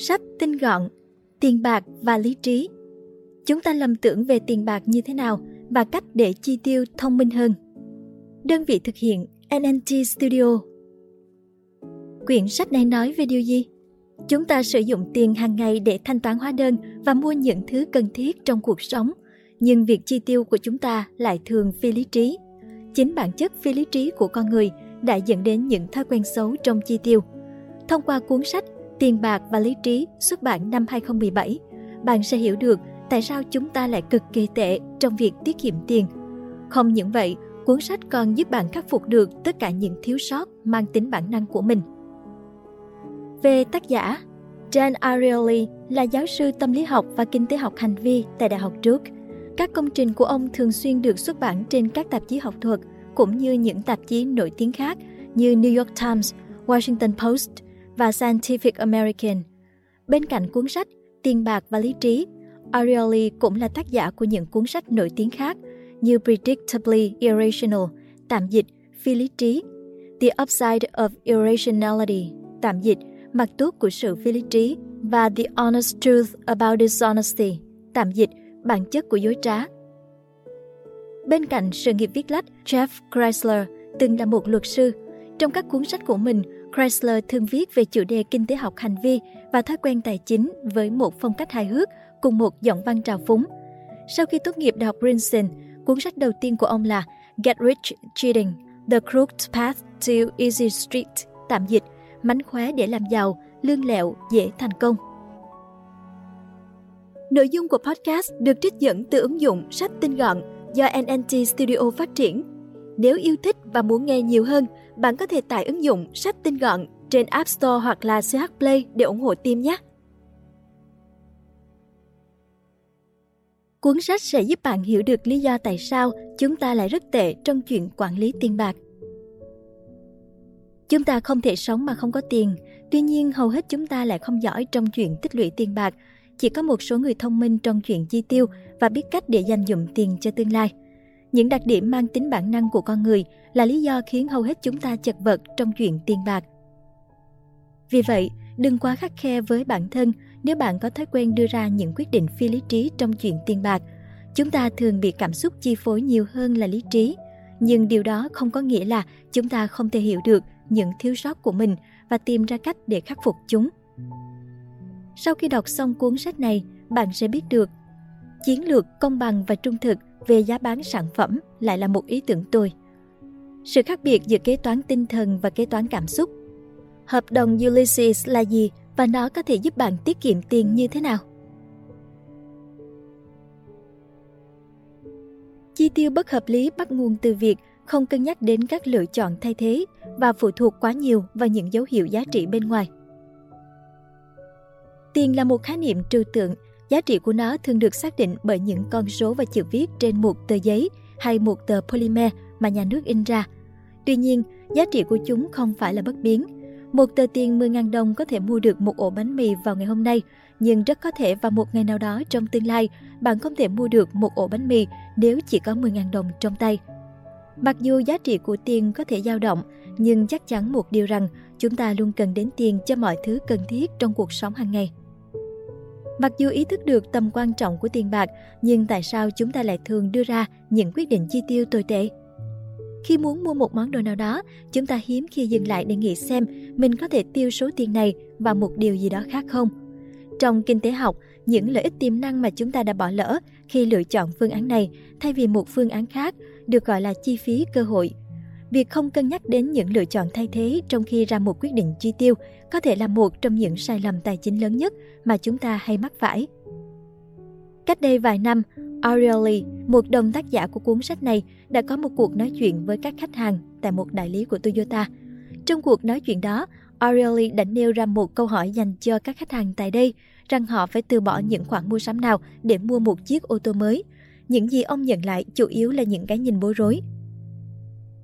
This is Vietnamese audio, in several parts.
Sách tinh gọn, tiền bạc và lý trí. Chúng ta lầm tưởng về tiền bạc như thế nào và cách để chi tiêu thông minh hơn. Đơn vị thực hiện NNT Studio Quyển sách này nói về điều gì? Chúng ta sử dụng tiền hàng ngày để thanh toán hóa đơn và mua những thứ cần thiết trong cuộc sống, nhưng việc chi tiêu của chúng ta lại thường phi lý trí. Chính bản chất phi lý trí của con người đã dẫn đến những thói quen xấu trong chi tiêu. Thông qua cuốn sách Tiền bạc và lý trí xuất bản năm 2017, bạn sẽ hiểu được tại sao chúng ta lại cực kỳ tệ trong việc tiết kiệm tiền. Không những vậy, cuốn sách còn giúp bạn khắc phục được tất cả những thiếu sót mang tính bản năng của mình. Về tác giả, Dan Ariely là giáo sư tâm lý học và kinh tế học hành vi tại Đại học Duke. Các công trình của ông thường xuyên được xuất bản trên các tạp chí học thuật cũng như những tạp chí nổi tiếng khác như New York Times, Washington Post và Scientific American. Bên cạnh cuốn sách Tiền bạc và lý trí, Ariely cũng là tác giả của những cuốn sách nổi tiếng khác như Predictably Irrational, tạm dịch phi lý trí, The Upside of Irrationality, tạm dịch mặt tốt của sự phi lý trí và The Honest Truth About Dishonesty, tạm dịch bản chất của dối trá. Bên cạnh sự nghiệp viết lách, Jeff Chrysler từng là một luật sư. Trong các cuốn sách của mình, Chrysler thường viết về chủ đề kinh tế học hành vi và thói quen tài chính với một phong cách hài hước cùng một giọng văn trào phúng. Sau khi tốt nghiệp Đại học Princeton, cuốn sách đầu tiên của ông là Get Rich Cheating, The Crooked Path to Easy Street, tạm dịch, mánh khóe để làm giàu, lương lẹo, dễ thành công. Nội dung của podcast được trích dẫn từ ứng dụng sách tinh gọn do NNT Studio phát triển. Nếu yêu thích và muốn nghe nhiều hơn, bạn có thể tải ứng dụng sách tinh gọn trên App Store hoặc là CH Play để ủng hộ team nhé. Cuốn sách sẽ giúp bạn hiểu được lý do tại sao chúng ta lại rất tệ trong chuyện quản lý tiền bạc. Chúng ta không thể sống mà không có tiền, tuy nhiên hầu hết chúng ta lại không giỏi trong chuyện tích lũy tiền bạc. Chỉ có một số người thông minh trong chuyện chi tiêu và biết cách để dành dụm tiền cho tương lai. Những đặc điểm mang tính bản năng của con người là lý do khiến hầu hết chúng ta chật vật trong chuyện tiền bạc. Vì vậy, đừng quá khắc khe với bản thân nếu bạn có thói quen đưa ra những quyết định phi lý trí trong chuyện tiền bạc. Chúng ta thường bị cảm xúc chi phối nhiều hơn là lý trí, nhưng điều đó không có nghĩa là chúng ta không thể hiểu được những thiếu sót của mình và tìm ra cách để khắc phục chúng. Sau khi đọc xong cuốn sách này, bạn sẽ biết được chiến lược công bằng và trung thực về giá bán sản phẩm lại là một ý tưởng tôi. Sự khác biệt giữa kế toán tinh thần và kế toán cảm xúc. Hợp đồng Ulysses là gì và nó có thể giúp bạn tiết kiệm tiền như thế nào? Chi tiêu bất hợp lý bắt nguồn từ việc không cân nhắc đến các lựa chọn thay thế và phụ thuộc quá nhiều vào những dấu hiệu giá trị bên ngoài. Tiền là một khái niệm trừu tượng, giá trị của nó thường được xác định bởi những con số và chữ viết trên một tờ giấy hay một tờ polymer mà nhà nước in ra. Tuy nhiên, giá trị của chúng không phải là bất biến. Một tờ tiền 10.000 đồng có thể mua được một ổ bánh mì vào ngày hôm nay, nhưng rất có thể vào một ngày nào đó trong tương lai, bạn không thể mua được một ổ bánh mì nếu chỉ có 10.000 đồng trong tay. Mặc dù giá trị của tiền có thể dao động, nhưng chắc chắn một điều rằng chúng ta luôn cần đến tiền cho mọi thứ cần thiết trong cuộc sống hàng ngày. Mặc dù ý thức được tầm quan trọng của tiền bạc, nhưng tại sao chúng ta lại thường đưa ra những quyết định chi tiêu tồi tệ? Khi muốn mua một món đồ nào đó, chúng ta hiếm khi dừng lại để nghĩ xem mình có thể tiêu số tiền này vào một điều gì đó khác không. Trong kinh tế học, những lợi ích tiềm năng mà chúng ta đã bỏ lỡ khi lựa chọn phương án này thay vì một phương án khác được gọi là chi phí cơ hội. Việc không cân nhắc đến những lựa chọn thay thế trong khi ra một quyết định chi tiêu có thể là một trong những sai lầm tài chính lớn nhất mà chúng ta hay mắc phải. Cách đây vài năm, Ariely, một đồng tác giả của cuốn sách này, đã có một cuộc nói chuyện với các khách hàng tại một đại lý của Toyota. Trong cuộc nói chuyện đó, Ariely đã nêu ra một câu hỏi dành cho các khách hàng tại đây rằng họ phải từ bỏ những khoản mua sắm nào để mua một chiếc ô tô mới. Những gì ông nhận lại chủ yếu là những cái nhìn bối rối.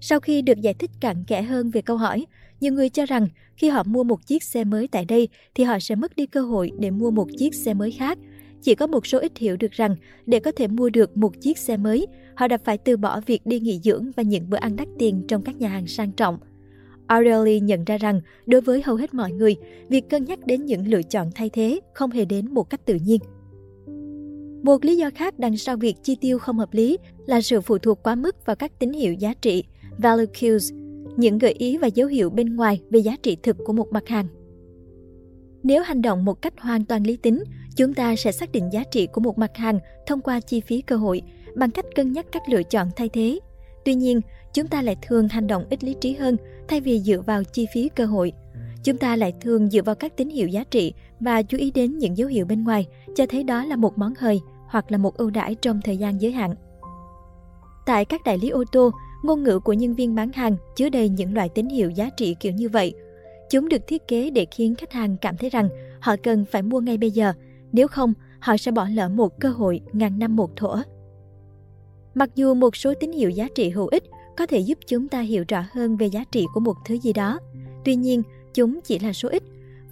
Sau khi được giải thích cặn kẽ hơn về câu hỏi, nhiều người cho rằng khi họ mua một chiếc xe mới tại đây thì họ sẽ mất đi cơ hội để mua một chiếc xe mới khác. Chỉ có một số ít hiểu được rằng để có thể mua được một chiếc xe mới, họ đã phải từ bỏ việc đi nghỉ dưỡng và những bữa ăn đắt tiền trong các nhà hàng sang trọng. Aureli nhận ra rằng đối với hầu hết mọi người, việc cân nhắc đến những lựa chọn thay thế không hề đến một cách tự nhiên. Một lý do khác đằng sau việc chi tiêu không hợp lý là sự phụ thuộc quá mức vào các tín hiệu giá trị, value cues, những gợi ý và dấu hiệu bên ngoài về giá trị thực của một mặt hàng. Nếu hành động một cách hoàn toàn lý tính, chúng ta sẽ xác định giá trị của một mặt hàng thông qua chi phí cơ hội bằng cách cân nhắc các lựa chọn thay thế. Tuy nhiên, chúng ta lại thường hành động ít lý trí hơn thay vì dựa vào chi phí cơ hội. Chúng ta lại thường dựa vào các tín hiệu giá trị và chú ý đến những dấu hiệu bên ngoài, cho thấy đó là một món hời hoặc là một ưu đãi trong thời gian giới hạn. Tại các đại lý ô tô, ngôn ngữ của nhân viên bán hàng chứa đầy những loại tín hiệu giá trị kiểu như vậy. Chúng được thiết kế để khiến khách hàng cảm thấy rằng họ cần phải mua ngay bây giờ, nếu không họ sẽ bỏ lỡ một cơ hội ngàn năm một thủa. Mặc dù một số tín hiệu giá trị hữu ích có thể giúp chúng ta hiểu rõ hơn về giá trị của một thứ gì đó, tuy nhiên chúng chỉ là số ít.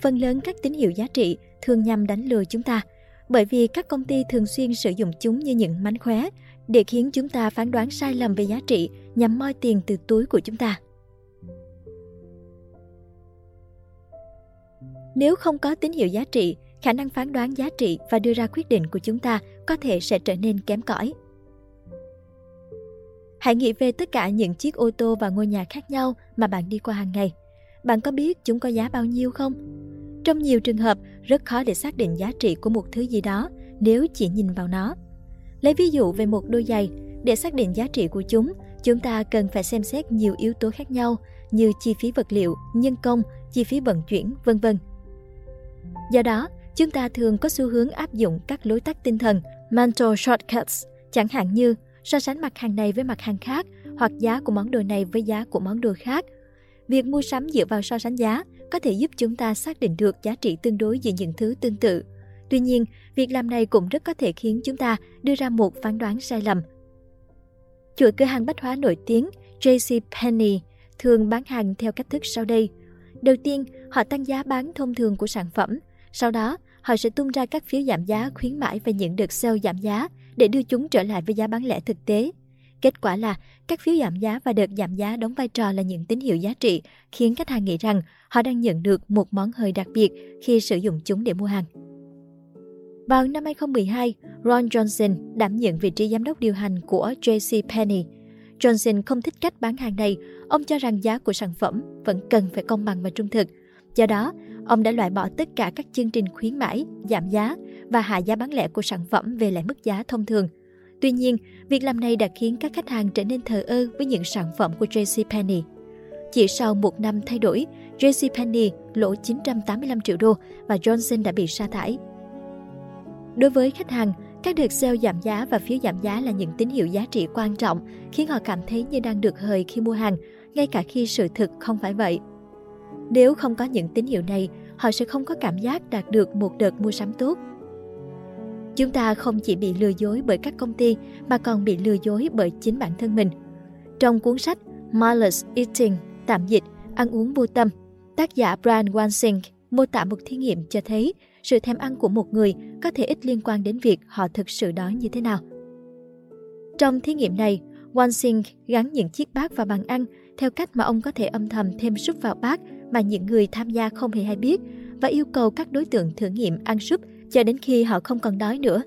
Phần lớn các tín hiệu giá trị thường nhằm đánh lừa chúng ta, bởi vì các công ty thường xuyên sử dụng chúng như những mánh khóe để khiến chúng ta phán đoán sai lầm về giá trị nhằm moi tiền từ túi của chúng ta. Nếu không có tín hiệu giá trị, khả năng phán đoán giá trị và đưa ra quyết định của chúng ta có thể sẽ trở nên kém cỏi. Hãy nghĩ về tất cả những chiếc ô tô và ngôi nhà khác nhau mà bạn đi qua hàng ngày. Bạn có biết chúng có giá bao nhiêu không? Trong nhiều trường hợp, rất khó để xác định giá trị của một thứ gì đó nếu chỉ nhìn vào nó. Lấy ví dụ về một đôi giày, để xác định giá trị của chúng, chúng ta cần phải xem xét nhiều yếu tố khác nhau như chi phí vật liệu, nhân công, chi phí vận chuyển, vân vân. Do đó, chúng ta thường có xu hướng áp dụng các lối tắt tinh thần, mental shortcuts, chẳng hạn như so sánh mặt hàng này với mặt hàng khác hoặc giá của món đồ này với giá của món đồ khác. Việc mua sắm dựa vào so sánh giá có thể giúp chúng ta xác định được giá trị tương đối giữa những thứ tương tự. Tuy nhiên, việc làm này cũng rất có thể khiến chúng ta đưa ra một phán đoán sai lầm. Chuỗi cửa hàng bách hóa nổi tiếng JC Penney thường bán hàng theo cách thức sau đây. Đầu tiên, họ tăng giá bán thông thường của sản phẩm. Sau đó, họ sẽ tung ra các phiếu giảm giá khuyến mãi và những đợt sale giảm giá để đưa chúng trở lại với giá bán lẻ thực tế. Kết quả là các phiếu giảm giá và đợt giảm giá đóng vai trò là những tín hiệu giá trị, khiến khách hàng nghĩ rằng họ đang nhận được một món hời đặc biệt khi sử dụng chúng để mua hàng. Vào năm 2012, Ron Johnson đảm nhận vị trí giám đốc điều hành của JCPenney. Johnson không thích cách bán hàng này, ông cho rằng giá của sản phẩm vẫn cần phải công bằng và trung thực. Do đó, ông đã loại bỏ tất cả các chương trình khuyến mãi, giảm giá và hạ giá bán lẻ của sản phẩm về lại mức giá thông thường. Tuy nhiên, việc làm này đã khiến các khách hàng trở nên thờ ơ với những sản phẩm của JCPenney. Chỉ sau một năm thay đổi, JCPenney lỗ 985 triệu đô và Johnson đã bị sa thải. Đối với khách hàng, các đợt sale giảm giá và phiếu giảm giá là những tín hiệu giá trị quan trọng, khiến họ cảm thấy như đang được hời khi mua hàng, ngay cả khi sự thực không phải vậy. Nếu không có những tín hiệu này, họ sẽ không có cảm giác đạt được một đợt mua sắm tốt. Chúng ta không chỉ bị lừa dối bởi các công ty mà còn bị lừa dối bởi chính bản thân mình. Trong cuốn sách Mindless Eating, tạm dịch, ăn uống vô tâm, tác giả Brian Wansink mô tả một thí nghiệm cho thấy sự thèm ăn của một người có thể ít liên quan đến việc họ thực sự đói như thế nào. Trong thí nghiệm này, Wansink gắn những chiếc bát vào bàn ăn theo cách mà ông có thể âm thầm thêm súp vào bát mà những người tham gia không hề hay biết và yêu cầu các đối tượng thử nghiệm ăn súp cho đến khi họ không còn đói nữa.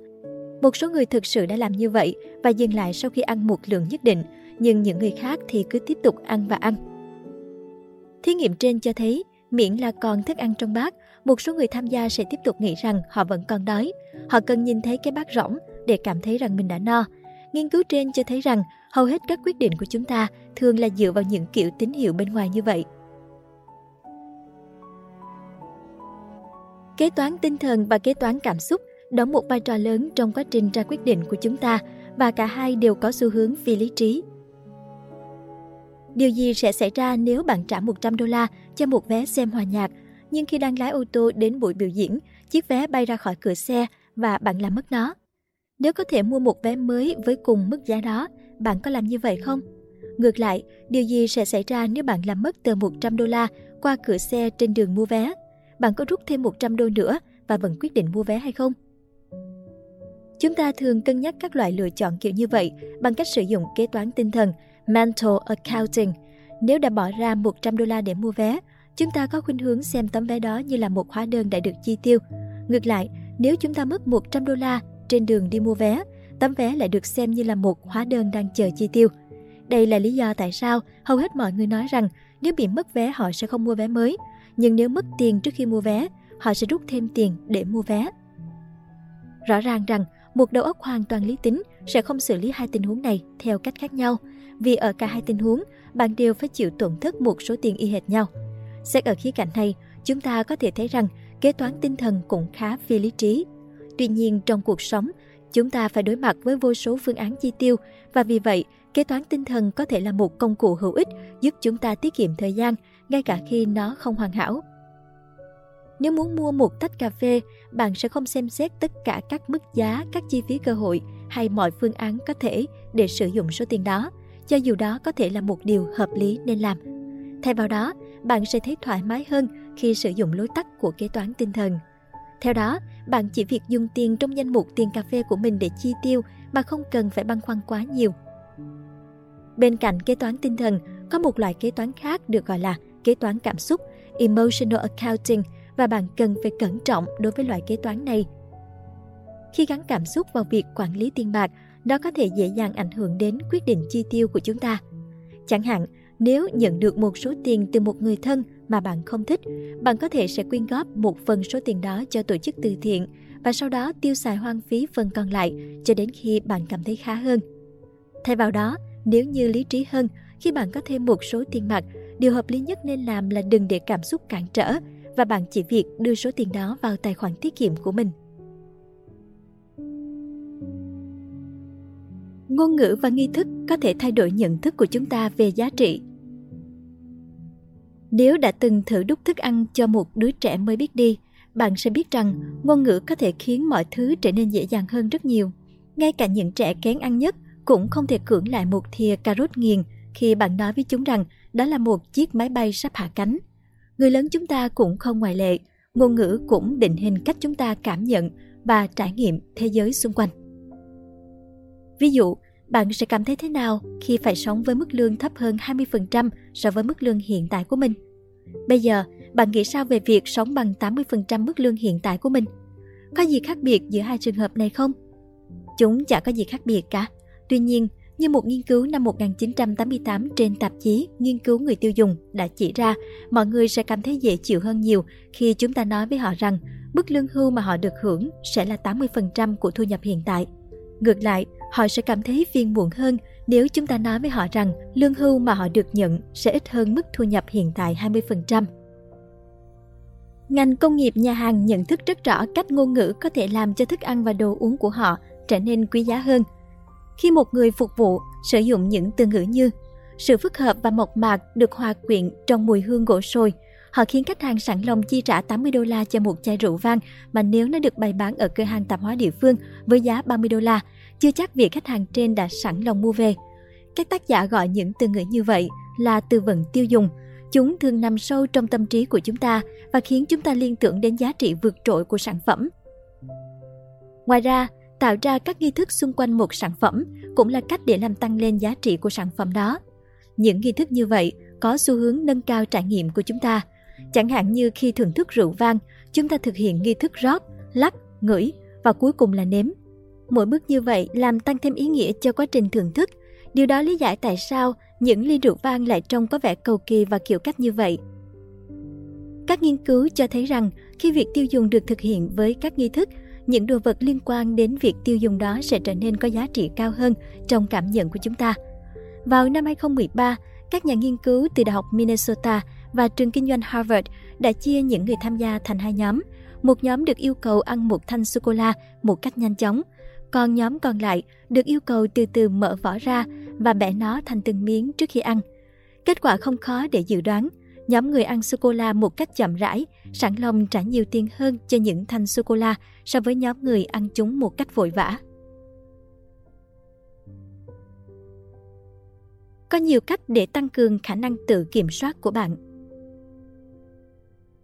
Một số người thực sự đã làm như vậy và dừng lại sau khi ăn một lượng nhất định, nhưng những người khác thì cứ tiếp tục ăn và ăn. Thí nghiệm trên cho thấy, miễn là còn thức ăn trong bát, một số người tham gia sẽ tiếp tục nghĩ rằng họ vẫn còn đói. Họ cần nhìn thấy cái bát rỗng để cảm thấy rằng mình đã no. Nghiên cứu trên cho thấy rằng hầu hết các quyết định của chúng ta thường là dựa vào những kiểu tín hiệu bên ngoài như vậy. Kế toán tinh thần và kế toán cảm xúc đóng một vai trò lớn trong quá trình ra quyết định của chúng ta và cả hai đều có xu hướng phi lý trí. Điều gì sẽ xảy ra nếu bạn trả 100 đô la cho một vé xem hòa nhạc, nhưng khi đang lái ô tô đến buổi biểu diễn, chiếc vé bay ra khỏi cửa xe và bạn làm mất nó? Nếu có thể mua một vé mới với cùng mức giá đó, bạn có làm như vậy không? Ngược lại, điều gì sẽ xảy ra nếu bạn làm mất tờ 100 đô la qua cửa xe trên đường mua vé? bạn có rút thêm 100 đô nữa và vẫn quyết định mua vé hay không? Chúng ta thường cân nhắc các loại lựa chọn kiểu như vậy bằng cách sử dụng kế toán tinh thần mental accounting. nếu đã bỏ ra 100 đô la để mua vé, chúng ta có khuynh hướng xem tấm vé đó như là một hóa đơn đã được chi tiêu. Ngược lại, nếu chúng ta mất 100 đô la trên đường đi mua vé, tấm vé lại được xem như là một hóa đơn đang chờ chi tiêu. Đây là lý do tại sao hầu hết mọi người nói rằng nếu bị mất vé họ sẽ không mua vé mới, nhưng nếu mất tiền trước khi mua vé, họ sẽ rút thêm tiền để mua vé. Rõ ràng rằng một đầu óc hoàn toàn lý tính sẽ không xử lý hai tình huống này theo cách khác nhau, vì ở cả hai tình huống, bạn đều phải chịu tổn thất một số tiền y hệt nhau. Xét ở khía cạnh này, chúng ta có thể thấy rằng kế toán tinh thần cũng khá phi lý trí. Tuy nhiên trong cuộc sống, chúng ta phải đối mặt với vô số phương án chi tiêu và vì vậy, kế toán tinh thần có thể là một công cụ hữu ích giúp chúng ta tiết kiệm thời gian, ngay cả khi nó không hoàn hảo. Nếu muốn mua một tách cà phê, bạn sẽ không xem xét tất cả các mức giá, các chi phí cơ hội hay mọi phương án có thể để sử dụng số tiền đó, cho dù đó có thể là một điều hợp lý nên làm. Thay vào đó, bạn sẽ thấy thoải mái hơn khi sử dụng lối tắt của kế toán tinh thần. Theo đó, bạn chỉ việc dùng tiền trong danh mục tiền cà phê của mình để chi tiêu mà không cần phải băn khoăn quá nhiều. Bên cạnh kế toán tinh thần, có một loại kế toán khác được gọi là kế toán cảm xúc, emotional accounting và bạn cần phải cẩn trọng đối với loại kế toán này. Khi gắn cảm xúc vào việc quản lý tiền bạc, nó có thể dễ dàng ảnh hưởng đến quyết định chi tiêu của chúng ta. Chẳng hạn, nếu nhận được một số tiền từ một người thân mà bạn không thích, bạn có thể sẽ quyên góp một phần số tiền đó cho tổ chức từ thiện và sau đó tiêu xài hoang phí phần còn lại cho đến khi bạn cảm thấy khá hơn. Thay vào đó, nếu như lý trí hơn, khi bạn có thêm một số tiền mặt, điều hợp lý nhất nên làm là đừng để cảm xúc cản trở và bạn chỉ việc đưa số tiền đó vào tài khoản tiết kiệm của mình. Ngôn ngữ và nghi thức có thể thay đổi nhận thức của chúng ta về giá trị. Nếu đã từng thử đút thức ăn cho một đứa trẻ mới biết đi, bạn sẽ biết rằng ngôn ngữ có thể khiến mọi thứ trở nên dễ dàng hơn rất nhiều. Ngay cả những trẻ kén ăn nhất cũng không thể cưỡng lại một thìa cà rốt nghiền khi bạn nói với chúng rằng đó là một chiếc máy bay sắp hạ cánh. Người lớn chúng ta cũng không ngoại lệ, ngôn ngữ cũng định hình cách chúng ta cảm nhận và trải nghiệm thế giới xung quanh. Ví dụ, bạn sẽ cảm thấy thế nào khi phải sống với mức lương thấp hơn 20% so với mức lương hiện tại của mình? Bây giờ, bạn nghĩ sao về việc sống bằng 80% mức lương hiện tại của mình? Có gì khác biệt giữa hai trường hợp này không? Chúng chả có gì khác biệt cả. Tuy nhiên, như một nghiên cứu năm 1988 trên tạp chí Nghiên cứu người tiêu dùng đã chỉ ra, mọi người sẽ cảm thấy dễ chịu hơn nhiều khi chúng ta nói với họ rằng mức lương hưu mà họ được hưởng sẽ là 80% của thu nhập hiện tại. Ngược lại, họ sẽ cảm thấy phiền muộn hơn nếu chúng ta nói với họ rằng lương hưu mà họ được nhận sẽ ít hơn mức thu nhập hiện tại 20%. Ngành công nghiệp nhà hàng nhận thức rất rõ cách ngôn ngữ có thể làm cho thức ăn và đồ uống của họ trở nên quý giá hơn – khi một người phục vụ sử dụng những từ ngữ như sự phức hợp và mộc mạc được hòa quyện trong mùi hương gỗ sồi, họ khiến khách hàng sẵn lòng chi trả 80 đô la cho một chai rượu vang mà nếu nó được bày bán ở cửa hàng tạp hóa địa phương với giá 30 đô la, chưa chắc việc khách hàng trên đã sẵn lòng mua về. Các tác giả gọi những từ ngữ như vậy là từ vựng tiêu dùng. Chúng thường nằm sâu trong tâm trí của chúng ta và khiến chúng ta liên tưởng đến giá trị vượt trội của sản phẩm. Ngoài ra, tạo ra các nghi thức xung quanh một sản phẩm cũng là cách để làm tăng lên giá trị của sản phẩm đó. Những nghi thức như vậy có xu hướng nâng cao trải nghiệm của chúng ta. Chẳng hạn như khi thưởng thức rượu vang, chúng ta thực hiện nghi thức rót, lắc, ngửi và cuối cùng là nếm. Mỗi bước như vậy làm tăng thêm ý nghĩa cho quá trình thưởng thức. Điều đó lý giải tại sao những ly rượu vang lại trông có vẻ cầu kỳ và kiểu cách như vậy. Các nghiên cứu cho thấy rằng khi việc tiêu dùng được thực hiện với các nghi thức những đồ vật liên quan đến việc tiêu dùng đó sẽ trở nên có giá trị cao hơn trong cảm nhận của chúng ta. Vào năm 2013, các nhà nghiên cứu từ Đại học Minnesota và trường kinh doanh Harvard đã chia những người tham gia thành hai nhóm. Một nhóm được yêu cầu ăn một thanh sô-cô-la một cách nhanh chóng, còn nhóm còn lại được yêu cầu từ từ mở vỏ ra và bẻ nó thành từng miếng trước khi ăn. Kết quả không khó để dự đoán – Nhóm người ăn sô-cô-la một cách chậm rãi, sẵn lòng trả nhiều tiền hơn cho những thanh sô-cô-la so với nhóm người ăn chúng một cách vội vã. Có nhiều cách để tăng cường khả năng tự kiểm soát của bạn.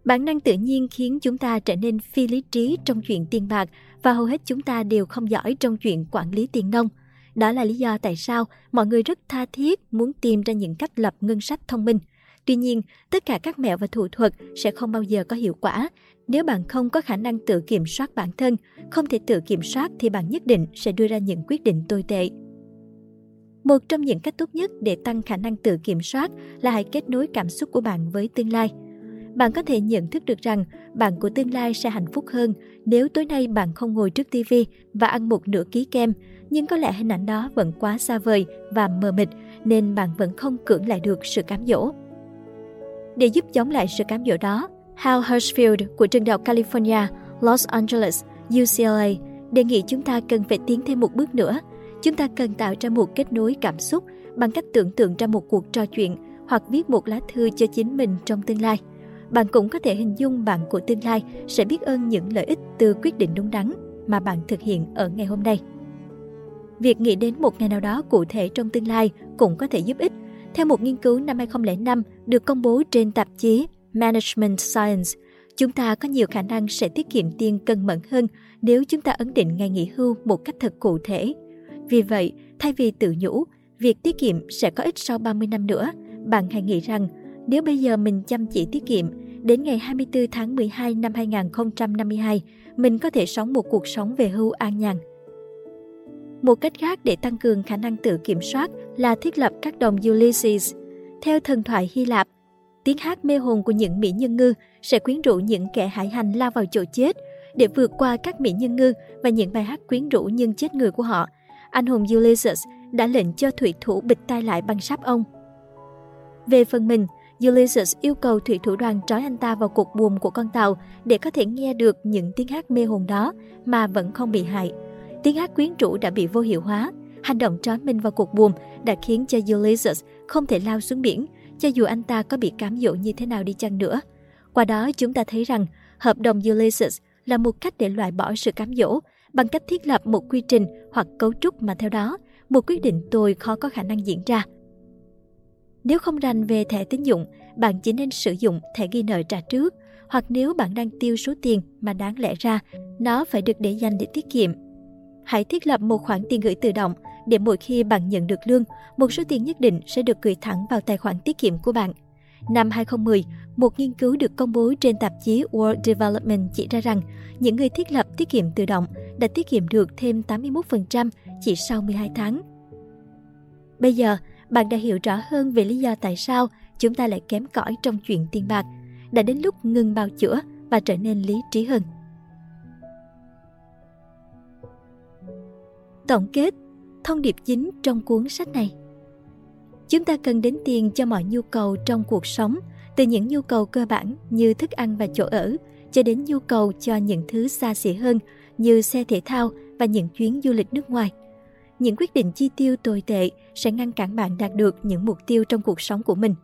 Bản năng tự nhiên khiến chúng ta trở nên phi lý trí trong chuyện tiền bạc và hầu hết chúng ta đều không giỏi trong chuyện quản lý tiền nông. Đó là lý do tại sao mọi người rất tha thiết muốn tìm ra những cách lập ngân sách thông minh. Tuy nhiên, tất cả các mẹo và thủ thuật sẽ không bao giờ có hiệu quả nếu bạn không có khả năng tự kiểm soát bản thân. Không thể tự kiểm soát thì bạn nhất định sẽ đưa ra những quyết định tồi tệ. Một trong những cách tốt nhất để tăng khả năng tự kiểm soát là hãy kết nối cảm xúc của bạn với tương lai. Bạn có thể nhận thức được rằng bạn của tương lai sẽ hạnh phúc hơn nếu tối nay bạn không ngồi trước tivi và ăn một nửa ký kem, nhưng có lẽ hình ảnh đó vẫn quá xa vời và mờ mịt nên bạn vẫn không cưỡng lại được sự cám dỗ. Để giúp chống lại sự cám dỗ đó, Hal Hirschfield của trường đại học California, Los Angeles, UCLA đề nghị chúng ta cần phải tiến thêm một bước nữa. Chúng ta cần tạo ra một kết nối cảm xúc bằng cách tưởng tượng ra một cuộc trò chuyện hoặc viết một lá thư cho chính mình trong tương lai. Bạn cũng có thể hình dung bạn của tương lai sẽ biết ơn những lợi ích từ quyết định đúng đắn mà bạn thực hiện ở ngày hôm nay. Việc nghĩ đến một ngày nào đó cụ thể trong tương lai cũng có thể giúp ích. Theo một nghiên cứu năm 2005 được công bố trên tạp chí Management Science, chúng ta có nhiều khả năng sẽ tiết kiệm tiền cân mẫn hơn nếu chúng ta ấn định ngày nghỉ hưu một cách thật cụ thể. Vì vậy, thay vì tự nhủ, việc tiết kiệm sẽ có ích sau 30 năm nữa, bạn hãy nghĩ rằng nếu bây giờ mình chăm chỉ tiết kiệm, đến ngày 24 tháng 12 năm 2052, mình có thể sống một cuộc sống về hưu an nhàn. Một cách khác để tăng cường khả năng tự kiểm soát là thiết lập các đồng Ulysses. Theo thần thoại Hy Lạp, tiếng hát mê hồn của những mỹ nhân ngư sẽ quyến rũ những kẻ hải hành lao vào chỗ chết. Để vượt qua các mỹ nhân ngư và những bài hát quyến rũ nhưng chết người của họ, anh hùng Ulysses đã lệnh cho thủy thủ bịt tai lại bằng sáp ông. Về phần mình, Ulysses yêu cầu thủy thủ đoàn trói anh ta vào cột buồm của con tàu để có thể nghe được những tiếng hát mê hồn đó mà vẫn không bị hại. Tiếng hát quyến rũ đã bị vô hiệu hóa. Hành động trói mình vào cột buồm đã khiến cho Ulysses không thể lao xuống biển, cho dù anh ta có bị cám dỗ như thế nào đi chăng nữa. Qua đó chúng ta thấy rằng hợp đồng Ulysses là một cách để loại bỏ sự cám dỗ bằng cách thiết lập một quy trình hoặc cấu trúc mà theo đó một quyết định tồi khó có khả năng diễn ra. Nếu không rành về thẻ tín dụng, bạn chỉ nên sử dụng thẻ ghi nợ trả trước, hoặc nếu bạn đang tiêu số tiền mà đáng lẽ ra nó phải được để dành để tiết kiệm. Hãy thiết lập một khoản tiền gửi tự động để mỗi khi bạn nhận được lương, một số tiền nhất định sẽ được gửi thẳng vào tài khoản tiết kiệm của bạn. Năm 2010, một nghiên cứu được công bố trên tạp chí World Development chỉ ra rằng những người thiết lập tiết kiệm tự động đã tiết kiệm được thêm 81% chỉ sau 12 tháng. Bây giờ, bạn đã hiểu rõ hơn về lý do tại sao chúng ta lại kém cỏi trong chuyện tiền bạc. Đã đến lúc ngừng bào chữa và trở nên lý trí hơn. Tổng kết, thông điệp chính trong cuốn sách này. Chúng ta cần đến tiền cho mọi nhu cầu trong cuộc sống, từ những nhu cầu cơ bản như thức ăn và chỗ ở, cho đến nhu cầu cho những thứ xa xỉ hơn như xe thể thao và những chuyến du lịch nước ngoài những quyết định chi tiêu tồi tệ sẽ ngăn cản bạn đạt được những mục tiêu trong cuộc sống của mình.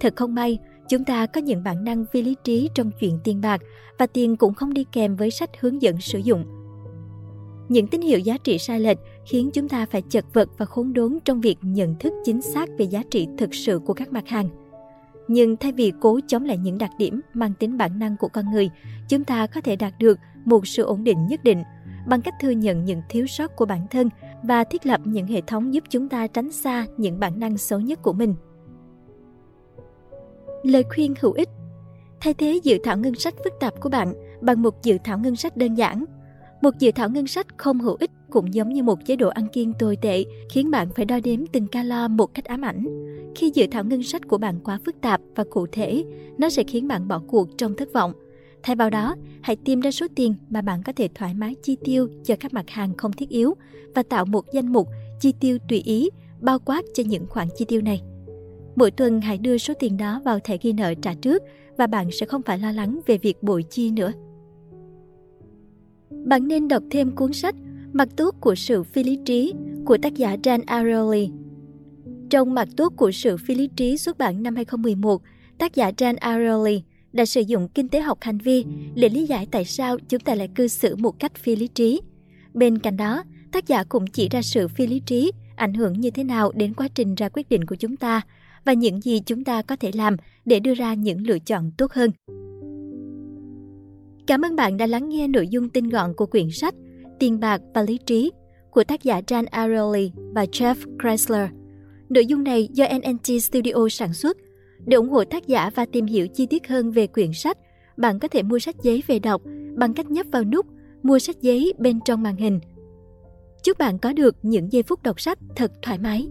Thật không may, chúng ta có những bản năng phi lý trí trong chuyện tiền bạc và tiền cũng không đi kèm với sách hướng dẫn sử dụng. Những tín hiệu giá trị sai lệch khiến chúng ta phải chật vật và khốn đốn trong việc nhận thức chính xác về giá trị thực sự của các mặt hàng. Nhưng thay vì cố chống lại những đặc điểm mang tính bản năng của con người, chúng ta có thể đạt được một sự ổn định nhất định bằng cách thừa nhận những thiếu sót của bản thân và thiết lập những hệ thống giúp chúng ta tránh xa những bản năng xấu nhất của mình. Lời khuyên hữu ích Thay thế dự thảo ngân sách phức tạp của bạn bằng một dự thảo ngân sách đơn giản. Một dự thảo ngân sách không hữu ích cũng giống như một chế độ ăn kiêng tồi tệ khiến bạn phải đo đếm từng calo một cách ám ảnh. Khi dự thảo ngân sách của bạn quá phức tạp và cụ thể, nó sẽ khiến bạn bỏ cuộc trong thất vọng. Thay vào đó, hãy tìm ra số tiền mà bạn có thể thoải mái chi tiêu cho các mặt hàng không thiết yếu và tạo một danh mục chi tiêu tùy ý bao quát cho những khoản chi tiêu này. Mỗi tuần hãy đưa số tiền đó vào thẻ ghi nợ trả trước và bạn sẽ không phải lo lắng về việc bội chi nữa. Bạn nên đọc thêm cuốn sách Mặt tốt của sự phi lý trí của tác giả Dan Ariely. Trong Mặt tốt của sự phi lý trí xuất bản năm 2011, tác giả Dan Ariely đã sử dụng kinh tế học hành vi để lý giải tại sao chúng ta lại cư xử một cách phi lý trí. Bên cạnh đó, tác giả cũng chỉ ra sự phi lý trí ảnh hưởng như thế nào đến quá trình ra quyết định của chúng ta và những gì chúng ta có thể làm để đưa ra những lựa chọn tốt hơn. Cảm ơn bạn đã lắng nghe nội dung tinh gọn của quyển sách Tiền bạc và lý trí. của tác giả Dan Ariely và Jeff Chrysler. Nội dung này do NNT Studio sản xuất. Để ủng hộ tác giả và tìm hiểu chi tiết hơn về quyển sách, bạn có thể mua sách giấy về đọc bằng cách nhấp vào nút mua sách giấy bên trong màn hình. Chúc bạn có được những giây phút đọc sách thật thoải mái.